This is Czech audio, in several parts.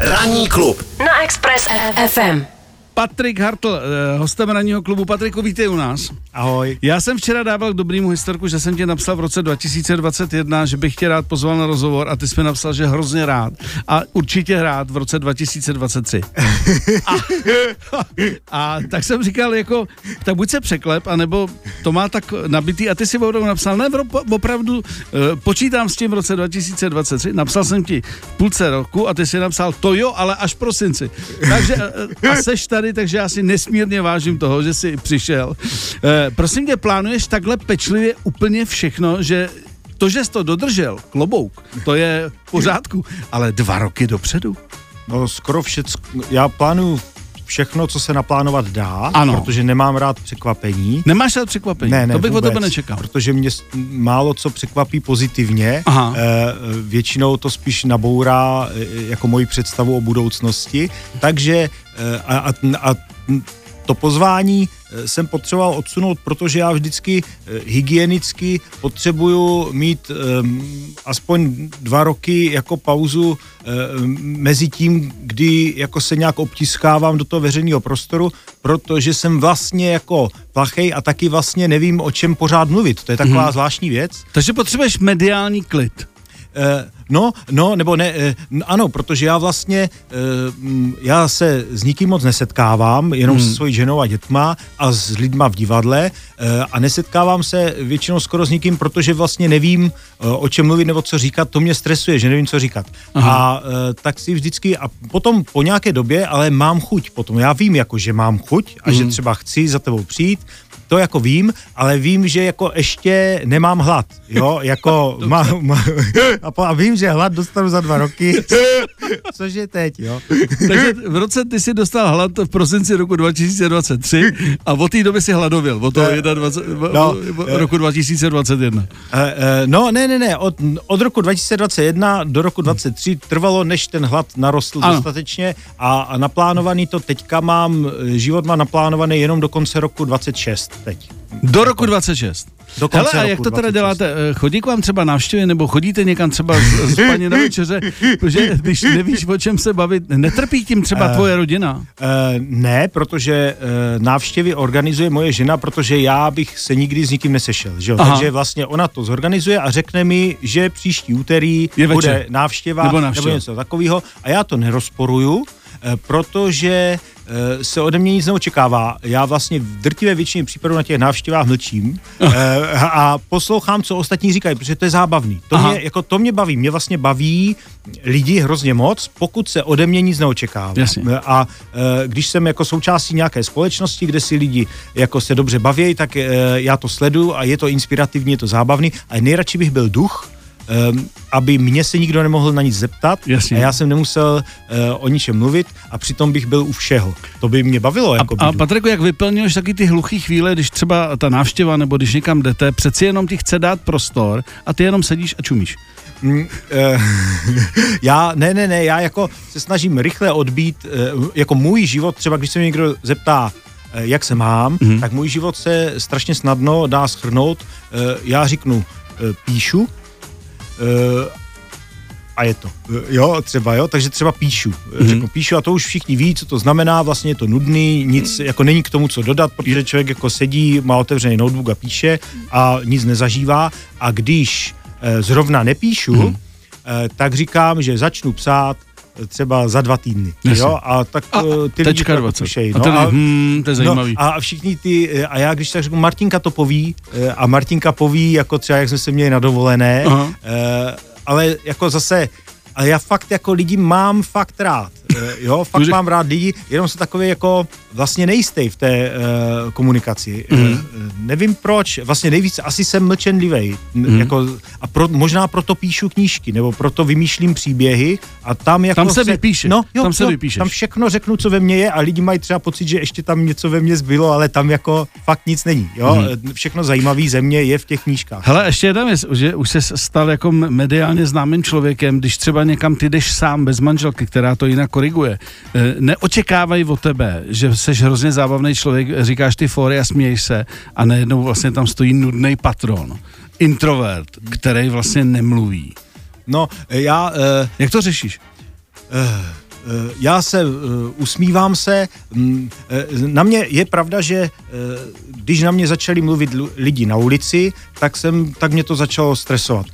Ranní klub na Express FM. Patrik Hartl, eh, hostem ranního klubu. Patriku, vítej u nás. Ahoj. Já jsem včera dával k dobrýmu historku, že jsem tě napsal v roce 2021, že bych tě rád pozval na rozhovor a ty jsi mi napsal, že hrozně rád a určitě rád v roce 2023. A, a tak jsem říkal, jako, tak buď se překlep, anebo to má tak nabitý a ty si opravdu napsal, ne, opravdu eh, počítám s tím v roce 2023, napsal jsem ti v půlce roku a ty si napsal, to jo, ale až prosinci. Takže eh, a seš tady, takže já si nesmírně vážím toho, že jsi přišel. Eh, prosím tě, plánuješ takhle pečlivě úplně všechno, že to, že jsi to dodržel, klobouk, to je v pořádku, ale dva roky dopředu. No skoro všecko, já plánuju všechno, co se naplánovat dá, Ano. protože nemám rád překvapení. Nemáš rád překvapení? Ne, ne, to bych vůbec, od tebe nečekal. Protože mě málo co překvapí pozitivně. Aha. E, většinou to spíš nabourá e, jako moji představu o budoucnosti. Takže e, a, a, a to pozvání e, jsem potřeboval odsunout, protože já vždycky e, hygienicky potřebuju mít um, aspoň dva roky jako pauzu e, mezi tím, kdy jako se nějak obtiskávám do toho veřejného prostoru, protože jsem vlastně jako plachej a taky vlastně nevím, o čem pořád mluvit. To je taková mm-hmm. zvláštní věc. Takže potřebuješ mediální klid. Eh, no, no, nebo ne, eh, ano, protože já vlastně, eh, já se s nikým moc nesetkávám, jenom hmm. se svojí ženou a dětma a s lidma v divadle eh, a nesetkávám se většinou skoro s nikým, protože vlastně nevím, o čem mluvit nebo co říkat, to mě stresuje, že nevím, co říkat. Aha. A eh, tak si vždycky, a potom po nějaké době, ale mám chuť potom, já vím jako, že mám chuť a hmm. že třeba chci za tebou přijít, to jako vím, ale vím, že jako ještě nemám hlad, jo, jako má, má, a, a vím, že hlad dostanu za dva roky, což je teď, jo. Takže v roce ty si dostal hlad v prosinci roku 2023 a od té doby si hladověl, od toho 21, No, no, roku 2021. E, e, no, ne, ne, ne, od, od roku 2021 do roku 2023 trvalo, než ten hlad narostl Ano. dostatečně a, a naplánovaný to teďka mám, život má naplánovaný jenom do konce roku 26 teď. Do roku 26. Do konce Hele, a jak to teda 26. děláte? Eh, Chodí k vám třeba návštěvy, nebo chodíte někam třeba z, z paní na večeře, protože když nevíš, o čem se bavit, netrpí tím třeba Eh, tvoje rodina? E, ne, protože e, návštěvy organizuje moje žena, protože já bych se nikdy s nikým nesešel. Že jo? Aha. Takže vlastně ona to zorganizuje a řekne mi, že příští úterý Je bude návštěva Nebo návštěva. nebo něco takového a já to nerozporuju, protože se ode mě nic neočekává. Já vlastně v drtivé většině případů na těch návštěvách mlčím e, a poslouchám, co ostatní říkají, protože to je zábavný. To Aha. mě, jako to mě baví. Mě vlastně baví lidi hrozně moc, pokud se ode mě nic neočekává. Jasně. A e, když jsem jako součástí nějaké společnosti, kde si lidi jako se dobře baví, tak já to sleduju a je to inspirativní, je to zábavný. A nejradši bych byl duch, um, aby mě se nikdo nemohl na nic zeptat Jasně. a já jsem nemusel uh, o ničem mluvit a přitom bych byl u všeho. To by mě bavilo. Jako A, a. Patriku, jak vyplňuješ taky ty hluchý chvíle, když třeba ta návštěva nebo když někam jdete, přeci jenom ti chce dát prostor a ty jenom sedíš a čumíš. Mm, eh, já, ne, ne, ne, já jako se snažím rychle odbít, eh, jako můj život, třeba když se mě někdo zeptá, jak se mám, Mhm. mm. tak můj život se strašně snadno dá schrnout. Já řeknu, píšu, a je to. Eh, Jo, třeba, jo, takže třeba píšu. Mhm. Mm. Řeknu píšu a to už všichni ví, co to znamená, vlastně je to nudný, nic, jako není k tomu, co dodat, protože člověk jako sedí, má otevřený notebook a píše a nic nezažívá a když eh, zrovna nepíšu, Mhm. mm. eh, tak říkám, že začnu psát eh, třeba za dva týdny. Jasně. Jo? A tak A, eh, ty lidi tečka to 20. tušejí, A, ten, no, hmm, to je zajímavý. No, a všichni ty, eh, a já když tak řeknu, Martinka to poví, eh, a Martinka poví, jako třeba, jak jsme se měli na dovolené, Aha. ale jako zase, ale já fakt jako lidi mám fakt rád, jo, fakt Může- mám rád lidi, jenom jsem takový jako vlastně nejistý v té uh, komunikaci. Mm. Uh, nevím proč, vlastně nejvíc asi jsem mlčenlivý, mm. jako, a pro, možná proto píšu knížky, nebo proto vymýšlím příběhy a tam jako Tam se vypíše, no, jo, tam se jo, vypíšeš. Tam všechno řeknu, co ve mně je a lidi mají třeba pocit, že ještě tam něco ve mně zbylo, ale tam jako fakt nic není. Jo? Mm. Všechno zajímavé ze mě je v těch knížkách. Hele, ještě jedna věc, že už se stal jako mediálně známým člověkem, když třeba někam ty jdeš sám bez manželky, která to jinak koriguje. Eh, Neočekávají od tebe, že jsi hrozně zábavný člověk, říkáš ty fóry a směješ se a najednou vlastně tam stojí nudný patron, introvert, který vlastně nemluví. No, já... Uh, Jak to řešíš? uh, já se usmívám se. Mm, na mě je pravda, že když na mě začali mluvit lidi na ulici, tak, jsem, tak mě to začalo stresovat.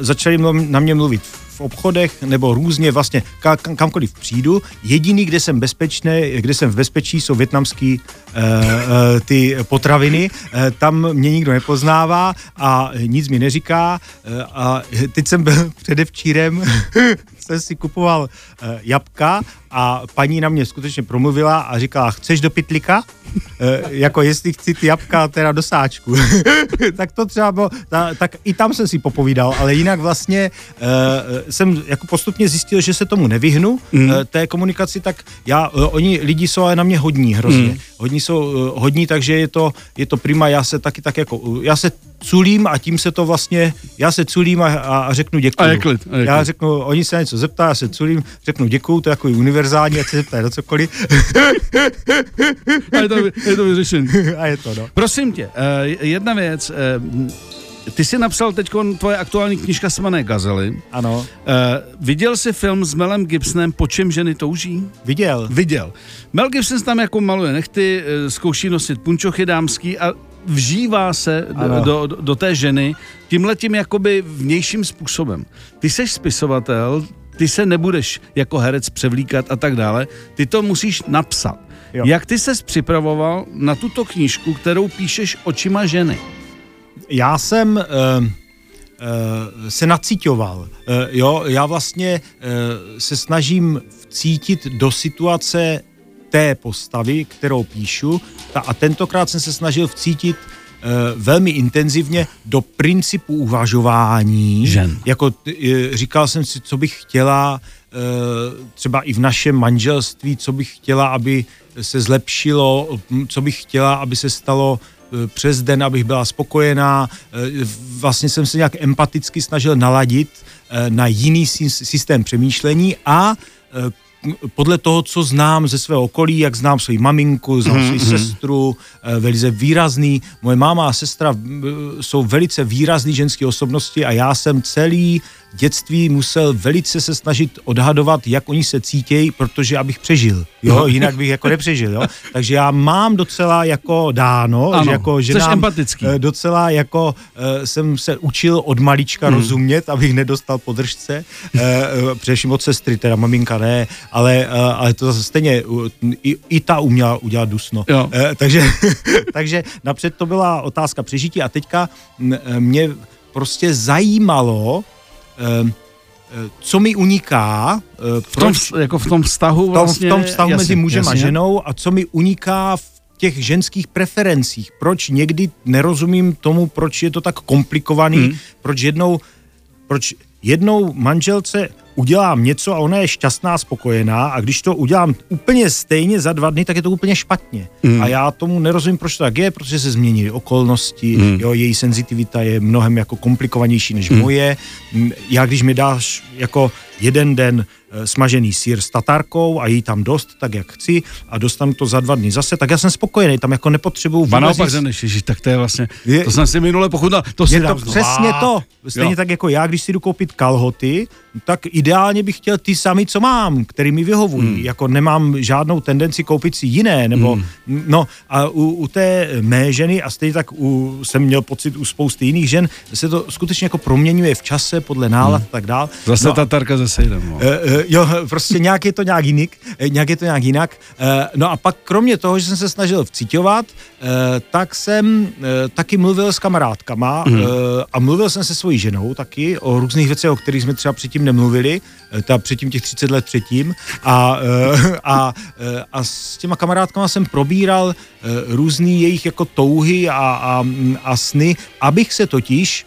Začali na mě mluvit obchodech nebo různě vlastně kam, kamkoliv přijdu. Jediný, kde jsem bezpečný, kde jsem v bezpečí, jsou větnamský uh, uh, ty potraviny. Uh, tam mě nikdo nepoznává a nic mi neříká. Uh, a teď jsem byl předevčírem, jsem si kupoval uh, jabka a paní na mě skutečně promluvila a říkala, chceš do pitlika? E, jako jestli chci ty jabka teda do sáčku. tak to třeba bylo, ta, tak i tam jsem si popovídal, ale jinak vlastně e, jsem jako postupně zjistil, že se tomu nevyhnu, mm. e, té komunikaci, tak já, e, oni lidi jsou ale na mě hodní hrozně. Mm. Hodní jsou e, hodní, takže je to, je to prima, já se taky tak jako, já se culím a tím se to vlastně, já se culím a, a řeknu děkuji. A je klid, a je klid. Já řeknu, oni se něco zeptá, já se culím, řeknu děkuji, to je jako univerzální, ať se zeptá na cokoliv. a je to, je to vyřešený. A je to, no. Prosím tě, uh, jedna věc, uh, ty jsi napsal teď tvoje aktuální knižka jmenuje Gazely. Ano. Uh, viděl jsi film s Melem Gibsonem Po čem ženy touží? Viděl. Viděl. Mel Gibson tam jako maluje nechty, zkouší nosit punčochy dámský a vžívá se do, do, do té ženy tímhletím jakoby vnějším způsobem. Ty jsi spisovatel, ty se nebudeš jako herec převlíkat a tak dále, ty to musíš napsat. Jo. Jak ty ses připravoval na tuto knížku, kterou píšeš očima ženy? Já jsem uh, uh, se nacíťoval. Uh, jo, já vlastně se snažím vcítit do situace té postavy, kterou píšu, ta, a tentokrát jsem se snažil vcítit uh, velmi intenzivně do principu uvažování. Žen. Jako uh, říkal jsem si, co bych chtěla uh, třeba i v našem manželství, co bych chtěla, aby se zlepšilo, co bych chtěla, aby se stalo přes den, abych byla spokojená. Vlastně jsem se nějak empaticky snažil naladit na jiný systém přemýšlení a podle toho, co znám ze svého okolí, jak znám svou maminku, znám mm-hmm. svou sestru, eh, velice výrazný. Moje máma a sestra jsou velice výrazný ženské osobnosti a já jsem celý dětství musel velice se snažit odhadovat, jak oni se cítějí, protože abych přežil, jo, no. jinak bych jako nepřežil, jo. Takže já mám docela jako dáno, ano, že jako že empatický. Eh, docela jako uh, jsem se učil od malička hmm. rozumět, abych nedostal podržce, uh, především od sestry, teda maminka ne, ale, uh, ale to zase stejně uh, i, i ta uměla udělat dusno. Jo. Uh, takže, takže napřed to byla otázka přežití a teďka mě prostě zajímalo, co mi uniká. Eh, v tom, jako v tom vztahu vlastně, V tom vztahu jasně, mezi mužem jasně. a ženou a co mi uniká v těch ženských preferencích. Proč někdy nerozumím tomu, proč je to tak komplikovaný, hmm. proč jednou, proč jednou manželce udělám něco a ona je šťastná, spokojená a když to udělám úplně stejně za dva dny, tak je to úplně špatně. Mm. A já tomu nerozumím, proč to tak je, protože se změnily okolnosti, mm. jo, její senzitivita je mnohem jako komplikovanější než mm. moje. Já když mi dáš jako jeden den Eh, smažený sír s tatarkou a jí tam dost, tak jak chci a dostanu to za dva dny zase, tak já jsem spokojený, tam jako nepotřebuju vůbec naopak, že než tak to je vlastně, je, to jsem si minule pochudal, to je to přesně to, stejně jo. tak jako já, když si jdu koupit kalhoty, tak ideálně bych chtěl ty sami, co mám, který mi vyhovují, hmm. jako nemám žádnou tendenci koupit si jiné, nebo, hmm. no a u, u té mé ženy a stejně tak u, jsem měl pocit u spousty jiných žen, se to skutečně jako proměňuje v čase, podle nálad hmm. a tak dál. Zase no, tatarka zase jdem, no. E, e, jo, prostě nějak je to nějak jinak, eh, nějak je to nějak jinak. Eh, no a pak kromě toho, že jsem se snažil vcitovat, eh, tak jsem taky mluvil s kamarádkama mm. a mluvil jsem se svojí ženou taky o různých věcech, o kterých jsme třeba předtím nemluvili, ta předtím těch 30 let předtím a, a, a s těma kamarádkama jsem probíral různý jejich jako touhy a, a, a sny, abych se totiž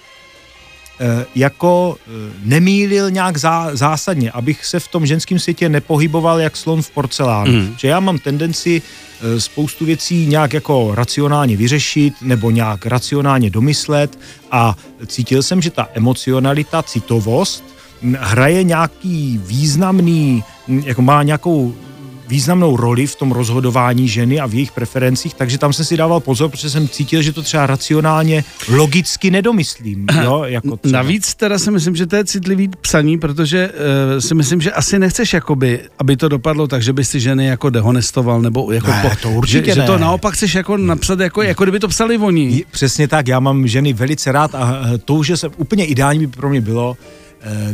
Eh, jako eh, nemýlil nějak zá, zásadně, abych se v tom ženském světě nepohyboval jak slon v porcelánu. Mm. Že já mám tendenci eh, spoustu věcí nějak jako racionálně vyřešit nebo nějak racionálně domyslet a cítil jsem, že ta emocionalita, citovost hraje nějaký významný, jako má nějakou významnou roli v tom rozhodování ženy a v jejich preferencích, takže tam jsem si dával pozor, protože jsem cítil, že to třeba racionálně, logicky nedomyslím. Jo, jako třeba. Navíc teda si myslím, že to je citlivý psaní, protože uh, si myslím, že asi nechceš jakoby, aby to dopadlo tak, že bys ty ženy jako dehonestoval, nebo jako Ne, to určitě že, že to ne. naopak chceš jako napsat, jako, jako kdyby to psali oni. Přesně tak, já mám ženy velice rád a eh, to, že se úplně ideální by pro mě bylo,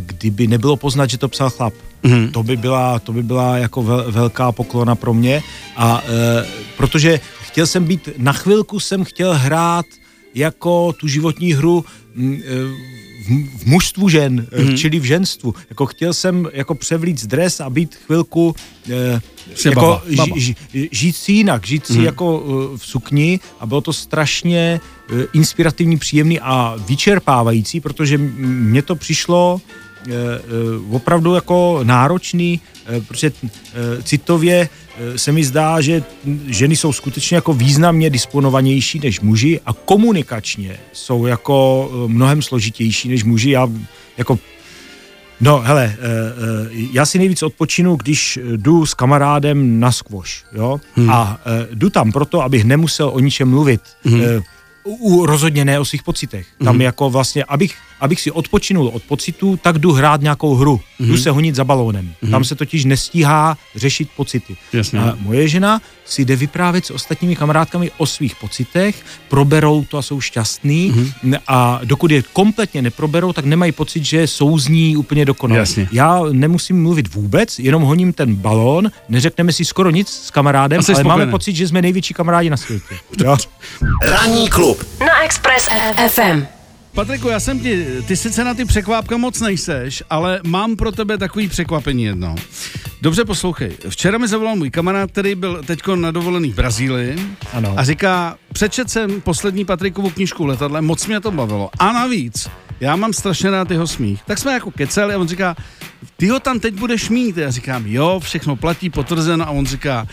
kdyby nebylo poznat, že to psal chlap. Mm. To by byla, to by byla jako vel, velká poklona pro mě a e, protože chtěl jsem být, na chvilku jsem chtěl hrát jako tu životní hru mm, e, v, mužstvu žen, mm. čili v ženstvu. Jako chtěl jsem jako převlít dres a být chvilku e, Jsi jako baba, baba. ži, ži, žít si jinak, žít si jako eh, v sukni a bylo to strašně eh, inspirativní, příjemný a vyčerpávající, protože mně to přišlo eh, eh, opravdu jako náročný, eh, protože eh, citově eh, se mi zdá, že ženy jsou skutečně jako významně disponovanější než muži a komunikačně jsou jako eh, mnohem složitější než muži. Já jako No, hele, eh, eh, já si nejvíc odpočinu, když eh, jdu s kamarádem na squash, jo? Hmm. A eh, jdu tam proto, abych nemusel o ničem mluvit. Hmm. U, rozhodně ne o svých pocitech. Tam Mhm. jako vlastně, abych, abych si odpočinul od pocitů, tak jdu hrát nějakou hru. Mhm. Jdu se honit za balónem. Tam se totiž nestíhá řešit pocity. Jasně. A moje žena si jde vyprávět s ostatními kamarádkami o svých pocitech, proberou to a jsou šťastní Mhm. a dokud je kompletně neproberou, tak nemají pocit, že souzní úplně dokonale. Jasně. Já nemusím mluvit vůbec, jenom honím ten balón, neřekneme si skoro nic s kamarádem, ale máme spokojený. pocit, že jsme největší kamarádi na světě. Ranní klub na Express FM. Patriku, já jsem ti, ty sice na ty překvápka moc nejseš, ale mám pro tebe takový překvapení jedno. Dobře poslouchej. Včera mi zavolal můj kamarád, který byl teď na dovolený v Brazílii Ano. a říká, přečet jsem poslední Patrikovu knížku v letadle, moc mě to bavilo. A navíc, já mám strašně rád jeho smích. Tak jsme jako keceli a on říká, ty ho tam teď budeš mít. Já říkám, jo, všechno platí, potvrzeno. A on říká,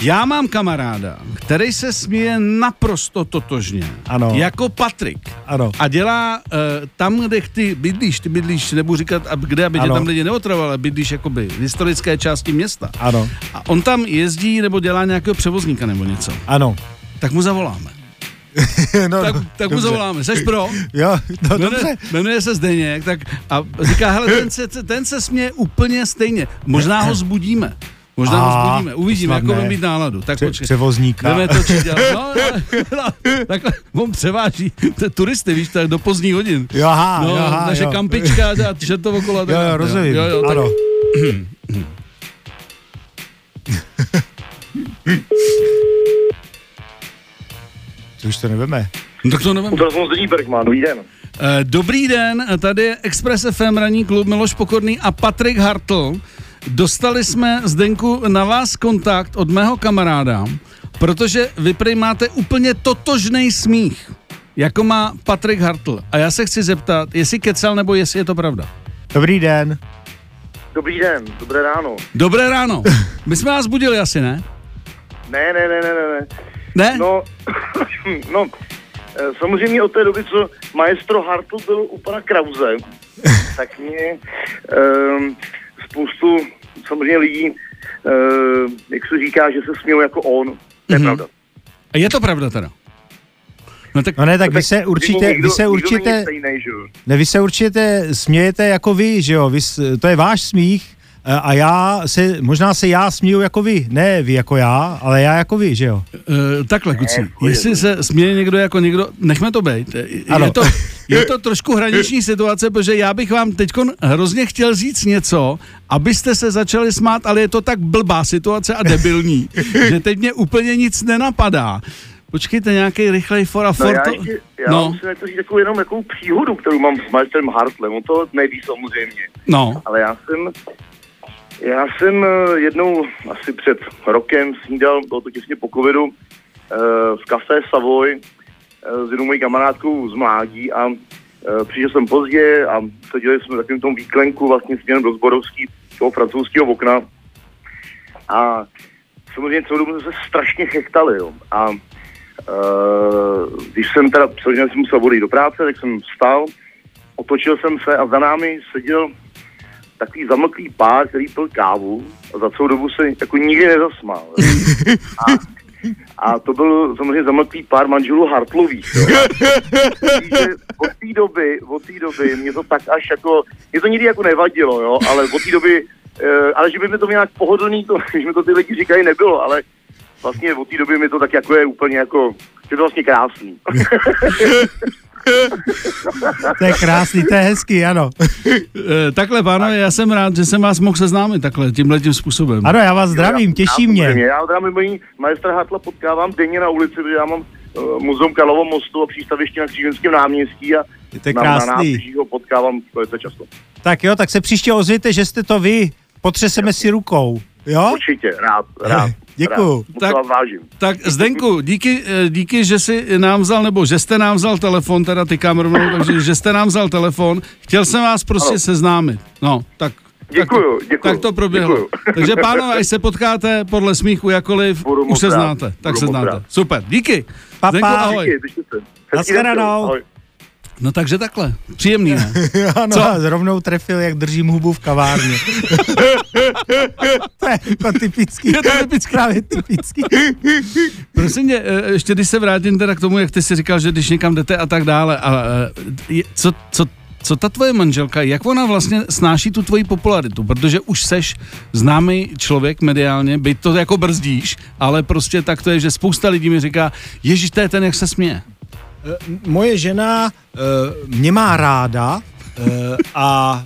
já mám kamaráda, který se směje naprosto totožně. Ano. Jako Patrik. Ano. A dělá uh, tam, kde ty bydlíš, ty bydlíš, nebudu říkat, ab- kde, aby tě Ano. tam lidi neotravovali, ale bydlíš jakoby v historické části města. Ano, A on tam jezdí nebo dělá nějakého převozníka nebo něco. ano. Tak mu zavoláme. no, Tak, tak mu zavoláme. Seš pro? Jo, no Jmenuje, dobře. jmenuje se Zdeněk, tak a říká, hele, ten se, ten se směje úplně stejně. Možná ho zbudíme. Možná ho zbudíme. Uvidíme, to snad jak budeme ne. mít náladu. Tak Pře- počkej. převozníka. Jdeme to dělat. No, no, no, takhle, on převáží turisty, víš, tak do pozdních hodin. Jo, aha, No, jo, aha, naše jo. kampička a že to okolo. Jo, jo, rozumím. Jo, jo, tak, ano. Co už to nevíme? no, tak to nevím. To jsem Bergman, dobrý den. Eh, Dobrý den, tady je Express FM, ranní klub Miloš Pokorný a Patrik Hartl. Dostali jsme Zdenku na vás kontakt od mého kamaráda, protože vy prý máte úplně totožný smích, jako má Patrik Hartl. A já se chci zeptat, jestli kecal nebo jestli je to pravda. Dobrý den. Dobrý den, dobré ráno. Dobré ráno. My jsme vás budili asi, ne? Ne, ne, ne, ne, ne, ne. Ne? No, no, eh, samozřejmě od té doby, co maestro Hartl byl u pana Krause, tak mě um, spoustu samozřejmě lidí, uh, jak se říká, že se smějou jako on. To je Mhm. pravda. A je to pravda teda? No tak, No ne, tak vy se určitě, nikdo, vy se určitě, není stejný, že jo? ne, vy se určitě smějete jako vy, že jo, vy, to je váš smích eh, a já se, možná se já smíju jako vy, ne vy jako já, ale já jako vy, že jo. Uh, takhle, kuci, pohodě. jestli se směje někdo jako někdo, nechme to být. Je Ano. to, je to trošku hraniční situace, protože já bych vám teď hrozně chtěl říct něco, abyste se začali smát, ale je to tak blbá situace a debilní, že teď mě úplně nic nenapadá. Počkejte, nějaký rychlej for a No, for já, to... já no, musím to říct takovou jenom jakou příhodu, kterou mám s maestrem Hartlem. On to neví samozřejmě. no, Ale já jsem, já jsem eh, jednou asi před rokem snídal, bylo to těsně po covidu, eh, v kafé Savoy s jednou mojí kamarádkou z mládí a eh, přišel jsem pozdě a seděli jsme v takovém tom výklenku vlastně směrem do Zborovský, toho francouzského okna a samozřejmě celou dobu jsme se strašně chechtali, jo. A uh, když jsem teda, samozřejmě jsem musel odejít do práce, tak jsem vstal, otočil jsem se a za námi seděl takový zamlklý pár, který pil kávu a za celou dobu se jako nikdy nezasmál. A, a to byl samozřejmě zamlklý pár manželů Hartlových. Od té doby, od té doby mě to tak až jako, mě to nikdy jako nevadilo, jo, ale od té doby, eh, ale že by mi to nějak pohodlný, to, že mi to ty lidi říkají, nebylo, ale vlastně od té doby mi to tak jako je úplně jako, je to vlastně krásný. to je krásný, to je hezký, ano. Eh, takhle, pánové, já jsem rád, že jsem vás mohl seznámit takhle, tímhle tím způsobem. Ano, já vás zdravím, těší já, mě. Já zdravím mojí majstra Hartla potkávám denně na ulici, protože já mám uh, muzeum Karlovo mostu a přístaviště na Kříženském náměstí a to je krásný. na, na ho potkávám velice často. Tak jo, tak se příště ozvěte, že jste to vy. Potřeseme si rukou. Jo? Určitě, rád, rád. Děkuju. Tak, vážím. tak Zdenku, díky, eh, díky, že jsi nám vzal, nebo že jste nám vzal telefon, teda ty kamerovnou, takže že jste nám vzal telefon. Chtěl jsem vás prostě ano. seznámit. No, tak Děkuju, tak, děkuju. Tak to proběhlo. Děkuju. Takže pánové, až se potkáte podle smíchu jakoliv, Budu už se znáte. Tak Budu se znáte. Super, díky. Pa, Zdenku, ahoj. Díky, ahoj. No takže takhle, příjemný, ne? ano, Co? rovnou trefil, jak držím hubu v kavárně. to je jako typický. Je to typický. Právě typický. Prosím mě, e, ještě když se vrátím teda k tomu, jak ty si říkal, že když někam jdete a tak dále, a e, co, co co ta tvoje manželka, jak ona vlastně snáší tu tvoji popularitu, protože už seš známý člověk mediálně, byť to jako brzdíš, ale prostě tak to je, že spousta lidí mi říká, ježiš, to je ten, jak se směje. Eh, moje žena uh, mě má ráda uh, a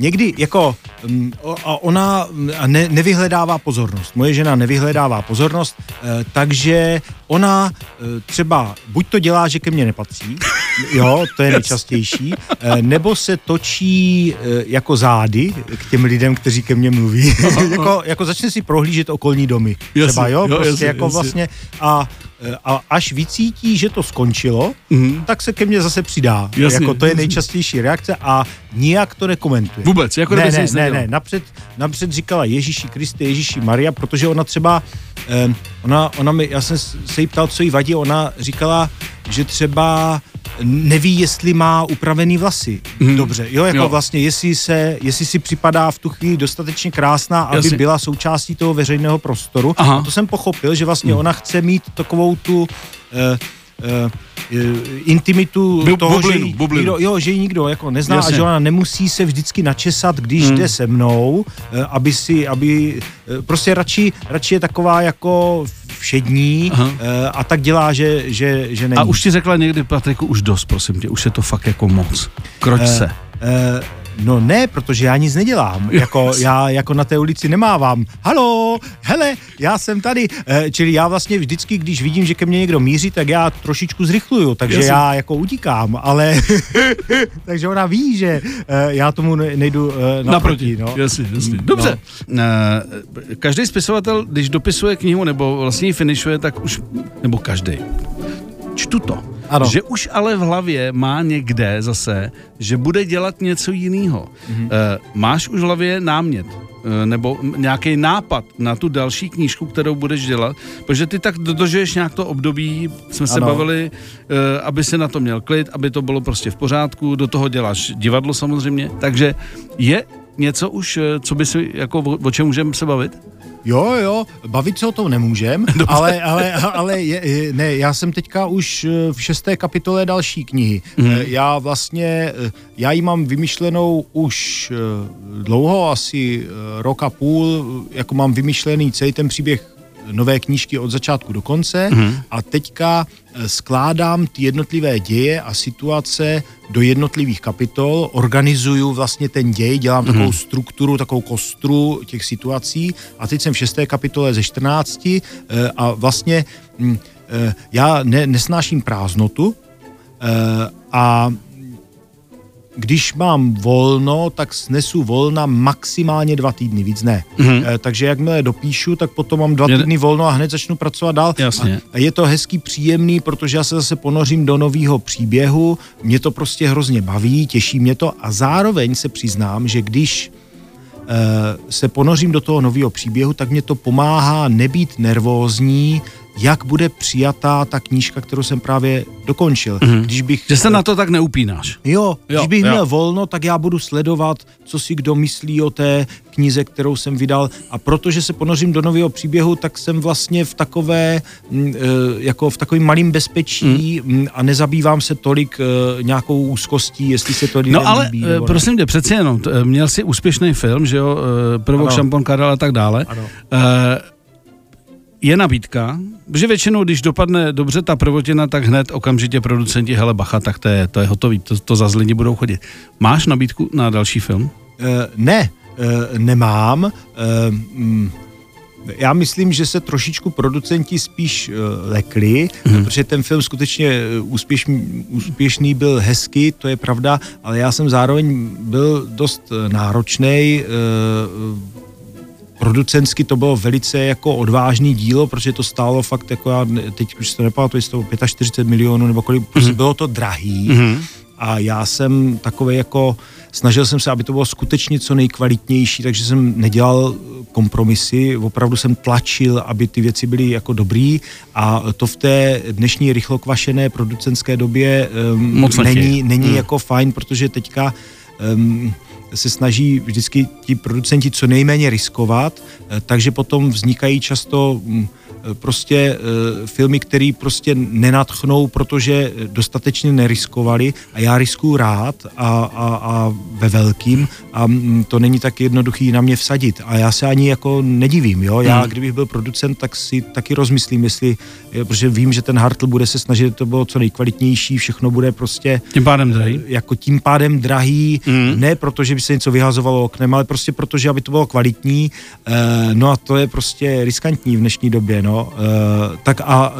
někdy jako um, a ona ne, nevyhledává pozornost. Moje žena nevyhledává pozornost, uh, takže ona uh, třeba buď to dělá, že ke mně nepatří, jo, to je nejčastější, uh, nebo se točí jako zády k těm lidem, kteří ke mně mluví. jako, jako začne si prohlížet okolní domy. Třeba, jo, prostě jasně, jako jasně. vlastně a a až vycítí, že to skončilo, mm. tak se ke mně zase přidá. Jasně. Jako to je nejčastější reakce a nijak to nekomentuje. Vůbec, jako ne, ne, ne, ne, napřed, napřed říkala Ježíši Kriste, Ježíši Maria, protože ona třeba, eh, ona, ona mi, já jsem se jí ptal, co jí vadí, ona říkala, že třeba neví, jestli má upravený vlasy. Hmm. Dobře, jo, jako jo. vlastně, jestli, se, jestli si připadá v tu chvíli dostatečně krásná, aby Jasně. byla součástí toho veřejného prostoru. Aha. A to jsem pochopil, že vlastně hmm. ona chce mít takovou tu... Uh, intimitu Bu, toho, bublinu, že, jí, bublinu. Nikdo, jo, že ji nikdo jako nezná Jasně. a že ona nemusí se vždycky načesat, když hmm. jde se mnou, aby si, aby prostě radši, radši je taková jako všední Aha. a tak dělá, že, že, že není. A už ti řekla někdy, Patriku, už dost, prosím tě, už je to fakt jako moc. Kroč uh, se. Uh, No ne, protože já nic nedělám. Jako, já jako na té ulici nemávám. Halo, hele, já jsem tady. E, čili já vlastně vždycky, když vidím, že ke mně někdo míří, tak já trošičku zrychluju, takže jasně. já jako utíkám, ale takže ona ví, že e, já tomu nejdu e, naproti. naproti no. Jasně, jasně. Dobře. No. E, každý spisovatel, když dopisuje knihu nebo vlastně ji finišuje, tak už, nebo každý, čtu to ano. Že už ale v hlavě má někde zase, že bude dělat něco jiného. Mm-hmm. E, máš už v hlavě námět e, nebo nějaký nápad na tu další knížku, kterou budeš dělat, protože ty tak dodržuješ nějak to období, jsme se ano. bavili, e, aby se na to měl klid, aby to bylo prostě v pořádku, do toho děláš divadlo samozřejmě, takže je něco už, co by si, jako o, čem můžeme se bavit? Jo, jo, bavit se o tom nemůžem, ale, ale, ale je, ne, já jsem teďka už v šesté kapitole další knihy. Mm. Já vlastně, já ji mám vymyšlenou už dlouho, asi rok a půl, jako mám vymyšlený celý ten příběh nové knížky od začátku do konce mm. a teďka skládám ty jednotlivé děje a situace do jednotlivých kapitol, organizuju vlastně ten děj, dělám mm. takovou strukturu, takovou kostru těch situací a teď jsem v šesté kapitole ze 14 a vlastně já ne, nesnáším prázdnotu a když mám volno, tak snesu volna maximálně dva týdny, víc ne. Mm-hmm. E, takže jakmile dopíšu, tak potom mám dva týdny volno a hned začnu pracovat dál. Jasně. A je to hezký, příjemný, protože já se zase ponořím do nového příběhu, mě to prostě hrozně baví, těší mě to a zároveň se přiznám, že když e, se ponořím do toho nového příběhu, tak mě to pomáhá nebýt nervózní, jak bude přijatá ta knížka, kterou jsem právě dokončil. Mm-hmm. Když bych, že se na to tak neupínáš. Jo, jo když bych jo. měl volno, tak já budu sledovat, co si kdo myslí o té knize, kterou jsem vydal a protože se ponořím do nového příběhu, tak jsem vlastně v takové, mm, e, jako v takovém malém bezpečí mm. a nezabývám se tolik e, nějakou úzkostí, jestli se to lidem No ale líbí, e, prosím tě, přece jenom, měl jsi úspěšný film, že jo, Prvok, šampon, Karel a tak dále. Ano. Je nabídka, že většinou, když dopadne dobře ta prvotina, tak hned okamžitě producenti, hele bacha, tak to je, to je hotový, to, to za lidi budou chodit. Máš nabídku na další film? Uh, ne, uh, nemám. Uh, mm, já myslím, že se trošičku producenti spíš uh, lekli, hmm. protože ten film skutečně úspěšný, úspěšný byl hezky, to je pravda, ale já jsem zároveň byl dost náročný. Uh, producentsky to bylo velice jako odvážný dílo, protože to stálo fakt jako já teď už to nepamatuji, jestli to 45 milionů nebo kolik, mm-hmm. prostě bylo to drahý mm-hmm. a já jsem takový jako snažil jsem se, aby to bylo skutečně co nejkvalitnější, takže jsem nedělal kompromisy, opravdu jsem tlačil, aby ty věci byly jako dobrý a to v té dnešní rychlokvašené producentské době um, Moc není, není hmm. jako fajn, protože teďka um, se snaží vždycky ti producenti co nejméně riskovat, eh, takže potom vznikají často mm, prostě eh, filmy, které prostě nenatchnou, protože dostatečně neriskovali a já riskuju rád a, a, a ve velkým a mm, to není tak jednoduchý na mě vsadit a já se ani jako nedivím, jo, já hmm. kdybych byl producent, tak si taky rozmyslím, jestli, eh, protože vím, že ten Hartl bude se snažit, to bylo co nejkvalitnější, všechno bude prostě tím pádem drahý, jako tím pádem drahý, hmm. ne protože by se něco vyhazovalo oknem, ale prostě protože, aby to bylo kvalitní, no a to je prostě riskantní v dnešní době, no no, uh, tak a uh,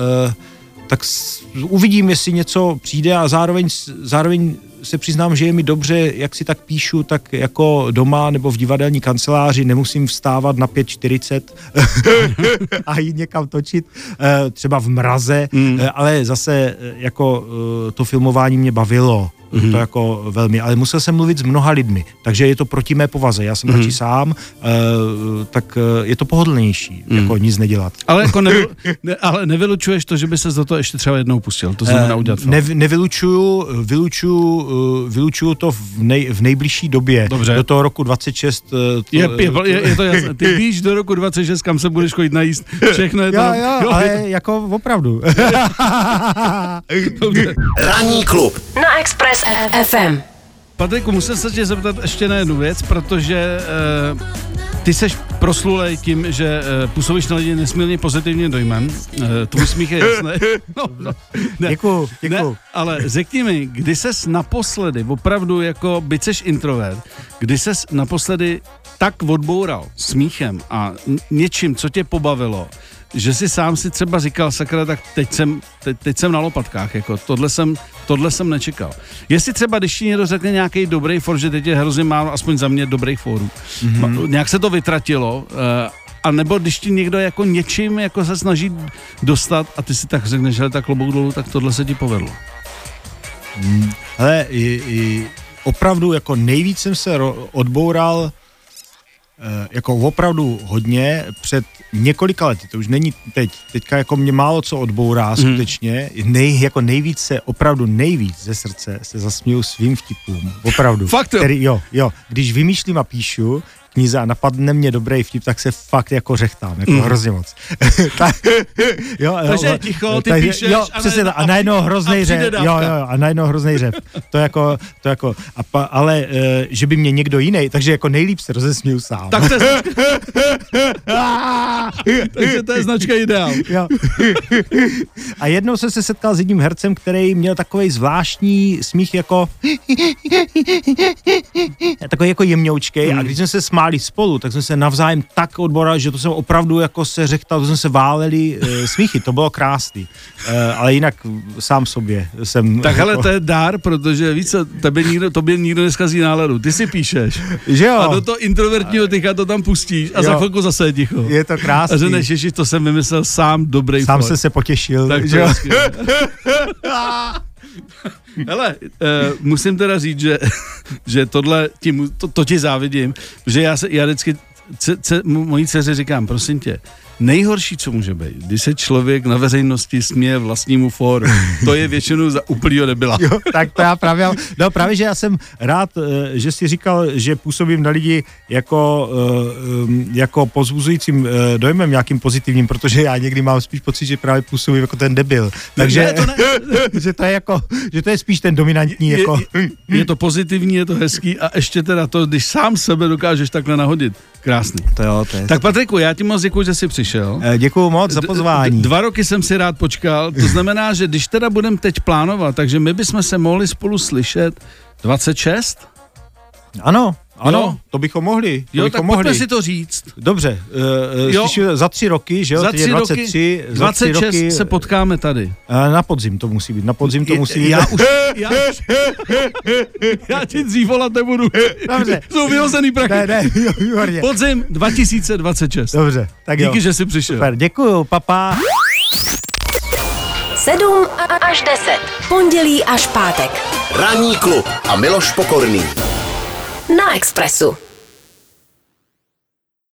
tak s, uvidím, jestli něco přijde a zároveň, zároveň se přiznám, že je mi dobře, jak si tak píšu, tak jako doma nebo v divadelní kanceláři nemusím vstávat na 5.40 a jít někam točit, uh, třeba v mraze, mm. ale zase jako to filmování mě bavilo mm-hmm. to jako velmi, ale musel jsem mluvit s mnoha lidmi, takže je to proti mé povaze, já jsem mm-hmm. radši sám, uh, tak uh, je to pohodlnější, mm. jako nic nedělat. Ale jako nevy, ne, ale nevylučuješ to, že by se za to ještě třeba jednou pustil, to znamená udělat uh, ne, Nevylučuju, vylučuju, uh, vylučuju to v, nej, v nejbližší době, Dobře. do toho roku 26. Uh, to, je, je, je, je to jasné, ty víš do roku 26, kam se budeš chodit najíst, všechno je to. Jo, jo, jo, ale je to... jako opravdu. Ranní klub na Express FM. Patriku, musím se tě zeptat ještě na jednu věc, protože uh, ty seš proslulej tím, že uh, působíš na lidi nesmírně pozitivně dojmem. Uh, tvůj smích je jasný. No, no, ne, děkuju, děkuju. Ne, ale řekni mi, kdy ses naposledy, opravdu jako byť seš introvert, kdy ses naposledy tak odboural smíchem a něčím, co tě pobavilo, že si sám si třeba říkal, sakra, tak teď jsem, teď, teď jsem na lopatkách, jako tohle jsem, tohle jsem nečekal. Jestli třeba, když ti někdo řekne nějaký dobrý for, že teď je hrozně málo, aspoň za mě dobrých forů, mm-hmm. nějak se to vytratilo, uh, a nebo když ti někdo jako něčím jako se snaží dostat a ty si tak řekneš, že tak klobouk dolů, tak tohle se ti povedlo. Hmm, hele, i, i, opravdu jako nejvíc jsem se ro- odboural Eh, jako opravdu hodně před několika lety, to už není teď, teďka jako mě málo co odbourá mm. skutečně, nej, jako nejvíc se, opravdu nejvíc ze srdce se zasměju svým vtipům, opravdu. Fakt jo? Který, jo, jo, když vymýšlím a píšu, knize a napadne mě dobrý vtip, tak se fakt jako řechtám, jako mm. hrozně moc. tak, jo, jo, takže ticho, ty takže, píšeš jo, a, přesně, a, a najednou hrozný řev. Jo, jo, a najednou hrozný řev. To jako, to jako, a pa, ale uh, že by mě někdo jiný, takže jako nejlíp se rozesměju sám. Tak to je značka... takže to je značka ideál. jo. a jednou jsem se setkal s jedním hercem, který měl takový zvláštní smích jako takový jako jemňoučkej mm. a když jsme se smáli spolu, tak jsme se navzájem tak odborali, že to jsem opravdu jako se řechtal, to jsme se váleli e, smíchy, to bylo krásný. E, ale jinak sám sobě jsem... Tak hele, to je dár, protože víš co, tebe nikdo, tobě nikdo neskazí náladu, ty si píšeš. Že jo? A do toho introvertního tycha to tam pustíš a jo. za chvilku zase je ticho. Je to krásný. A že než to jsem vymyslel sám dobrý Sám se se potěšil. Tak že jo? Hele, uh, musím teda říct, že, že tohle, tím, to, to ti závidím, že já, se, já vždycky ce, ce, mojí dceři říkám, prosím tě, nejhorší, co může být, když se člověk na veřejnosti směje vlastnímu fóru. To je většinou za úplného nebyla. Jo, tak to já právě, no právě, že já jsem rád, eh, že jsi říkal, že působím na lidi jako, eh, jako pozbuzujícím eh, dojmem, nějakým pozitivním, protože já někdy mám spíš pocit, že právě působím jako ten debil. Takže ne, to ne. že to je jako, že to je spíš ten dominantní. Je, jako... je, je to pozitivní, je to hezký a ještě teda to, když sám sebe dokážeš takhle nahodit. Krásný. To jo, to je. Tak Patriku, já ti moc děkuji, že jsi přišel. Děkuji moc za pozvání. Dva roky jsem si rád počkal, to znamená, že když teda budeme teď plánovat, takže my bychom se mohli spolu slyšet 26? Ano, ano, jo. to bychom mohli. To jo, bychom tak mohli. si to říct. Dobře, uh, jo. Slyši, za tři roky, že jo? Za tři 23, roky, 26 za roky, se potkáme tady. Uh, na podzim to musí být, na podzim to musí být. Já už, já, já ti dřív volat nebudu. Dobře. Jsou vyhozený prachy. Ne, ne, výborně. Podzim 2026. Dobře, tak Díky, jo. že jsi přišel. Super, děkuju, papa. 7 až 10. Pondělí až pátek. Ranní klub a Miloš Pokorný. Na Expressu.